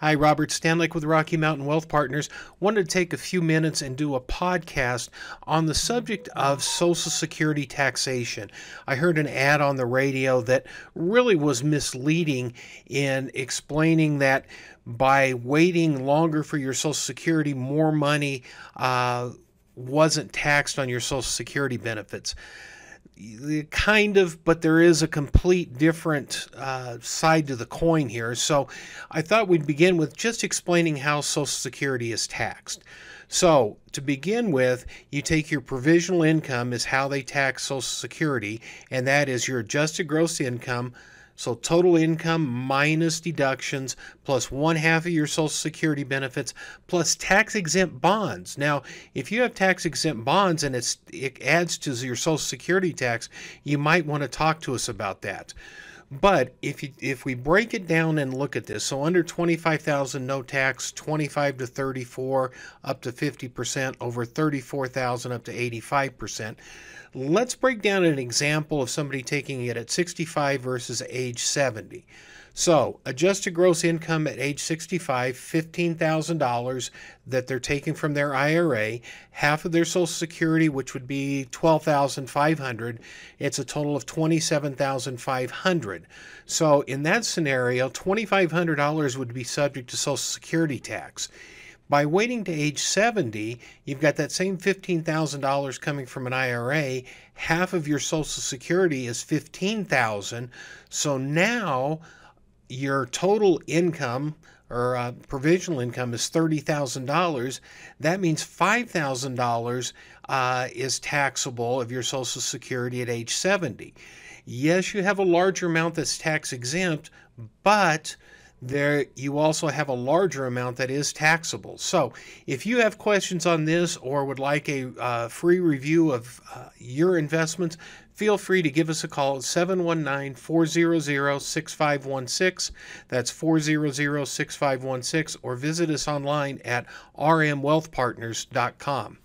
Hi, Robert Stanlick with Rocky Mountain Wealth Partners. Wanted to take a few minutes and do a podcast on the subject of Social Security taxation. I heard an ad on the radio that really was misleading in explaining that by waiting longer for your Social Security, more money uh, wasn't taxed on your Social Security benefits kind of, but there is a complete different uh, side to the coin here. So I thought we'd begin with just explaining how Social Security is taxed. So to begin with, you take your provisional income is how they tax Social Security, and that is your adjusted gross income so total income minus deductions plus one half of your Social Security benefits plus tax exempt bonds. Now, if you have tax exempt bonds and it adds to your Social Security tax, you might want to talk to us about that. But if you, if we break it down and look at this, so under 25,000 no tax, 25 to 34 up to 50%, over 34,000 up to 85%. Let's break down an example of somebody taking it at 65 versus age 70. So, uh, adjusted gross income at age 65, $15,000 that they're taking from their IRA, half of their Social Security, which would be 12,500, it's a total of 27,500. So, in that scenario, $2,500 would be subject to Social Security tax. By waiting to age 70, you've got that same $15,000 coming from an IRA. Half of your Social Security is 15,000. So now your total income or uh, provisional income is $30,000. That means $5,000 uh, is taxable of your Social Security at age 70. Yes, you have a larger amount that's tax exempt, but there you also have a larger amount that is taxable. So if you have questions on this or would like a uh, free review of uh, your investments, feel free to give us a call at 719-400-6516. That's 400-6516 or visit us online at rmwealthpartners.com.